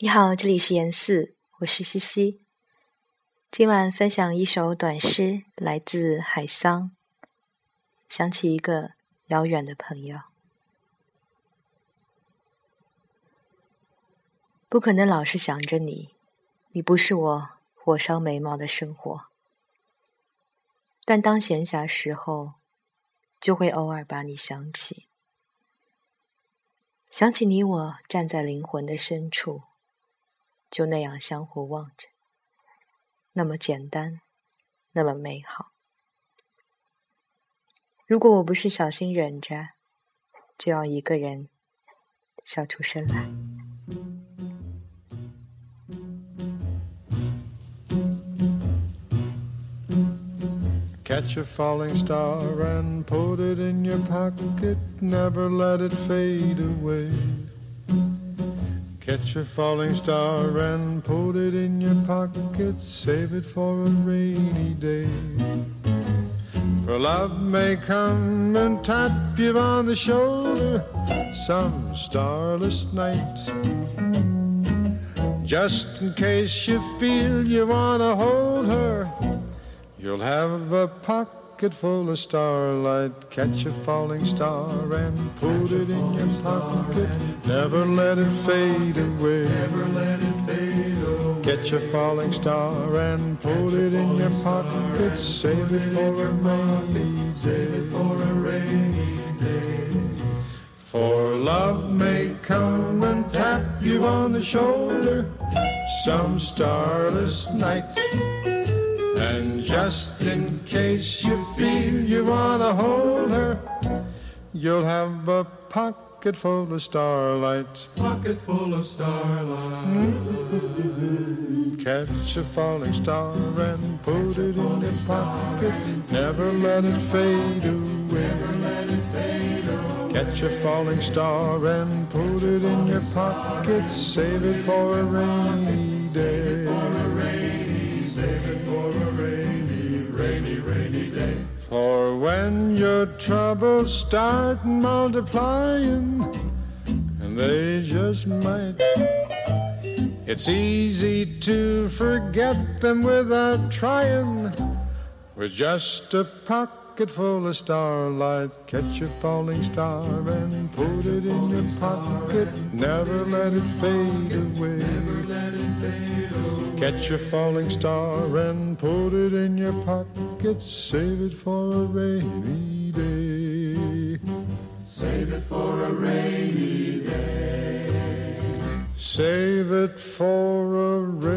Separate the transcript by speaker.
Speaker 1: 你好，这里是言四，我是西西。今晚分享一首短诗，来自海桑。想起一个遥远的朋友，不可能老是想着你，你不是我火烧眉毛的生活。但当闲暇时候，就会偶尔把你想起。想起你我站在灵魂的深处，就那样相互望着，那么简单，那么美好。如果我不是小心忍着，就要一个人笑出声来。
Speaker 2: Catch a falling star and put it in your pocket, never let it fade away. Catch a falling star and put it in your pocket, save it for a rainy day. For love may come and tap you on the shoulder some starless night. Just in case you feel you want to hold her You'll have a pocket full of starlight. Catch a falling star and put it in your pocket. Never let it fade away. Never let it fade away. Catch a falling star and put it in your pocket. Save it for a rainy. Save it for a rainy day. For love may come and tap you on the shoulder some starless night. And just in case you feel you want to hold her, you'll have a pocket full of starlight.
Speaker 3: Pocket full of starlight.
Speaker 2: Mm-hmm. Catch a falling star and put it in your pocket. Never let it fade away. Catch a falling star and put it in your pocket. Save it for a rainy day. For when your troubles start multiplying, and they just might, it's easy to forget them without trying. With just a pocket full of starlight, catch a falling star and put it in your pocket. Never let it fade away. Catch a falling star and put it in your pocket. Save it for a rainy day.
Speaker 3: Save it for a rainy day.
Speaker 2: Save it for a rainy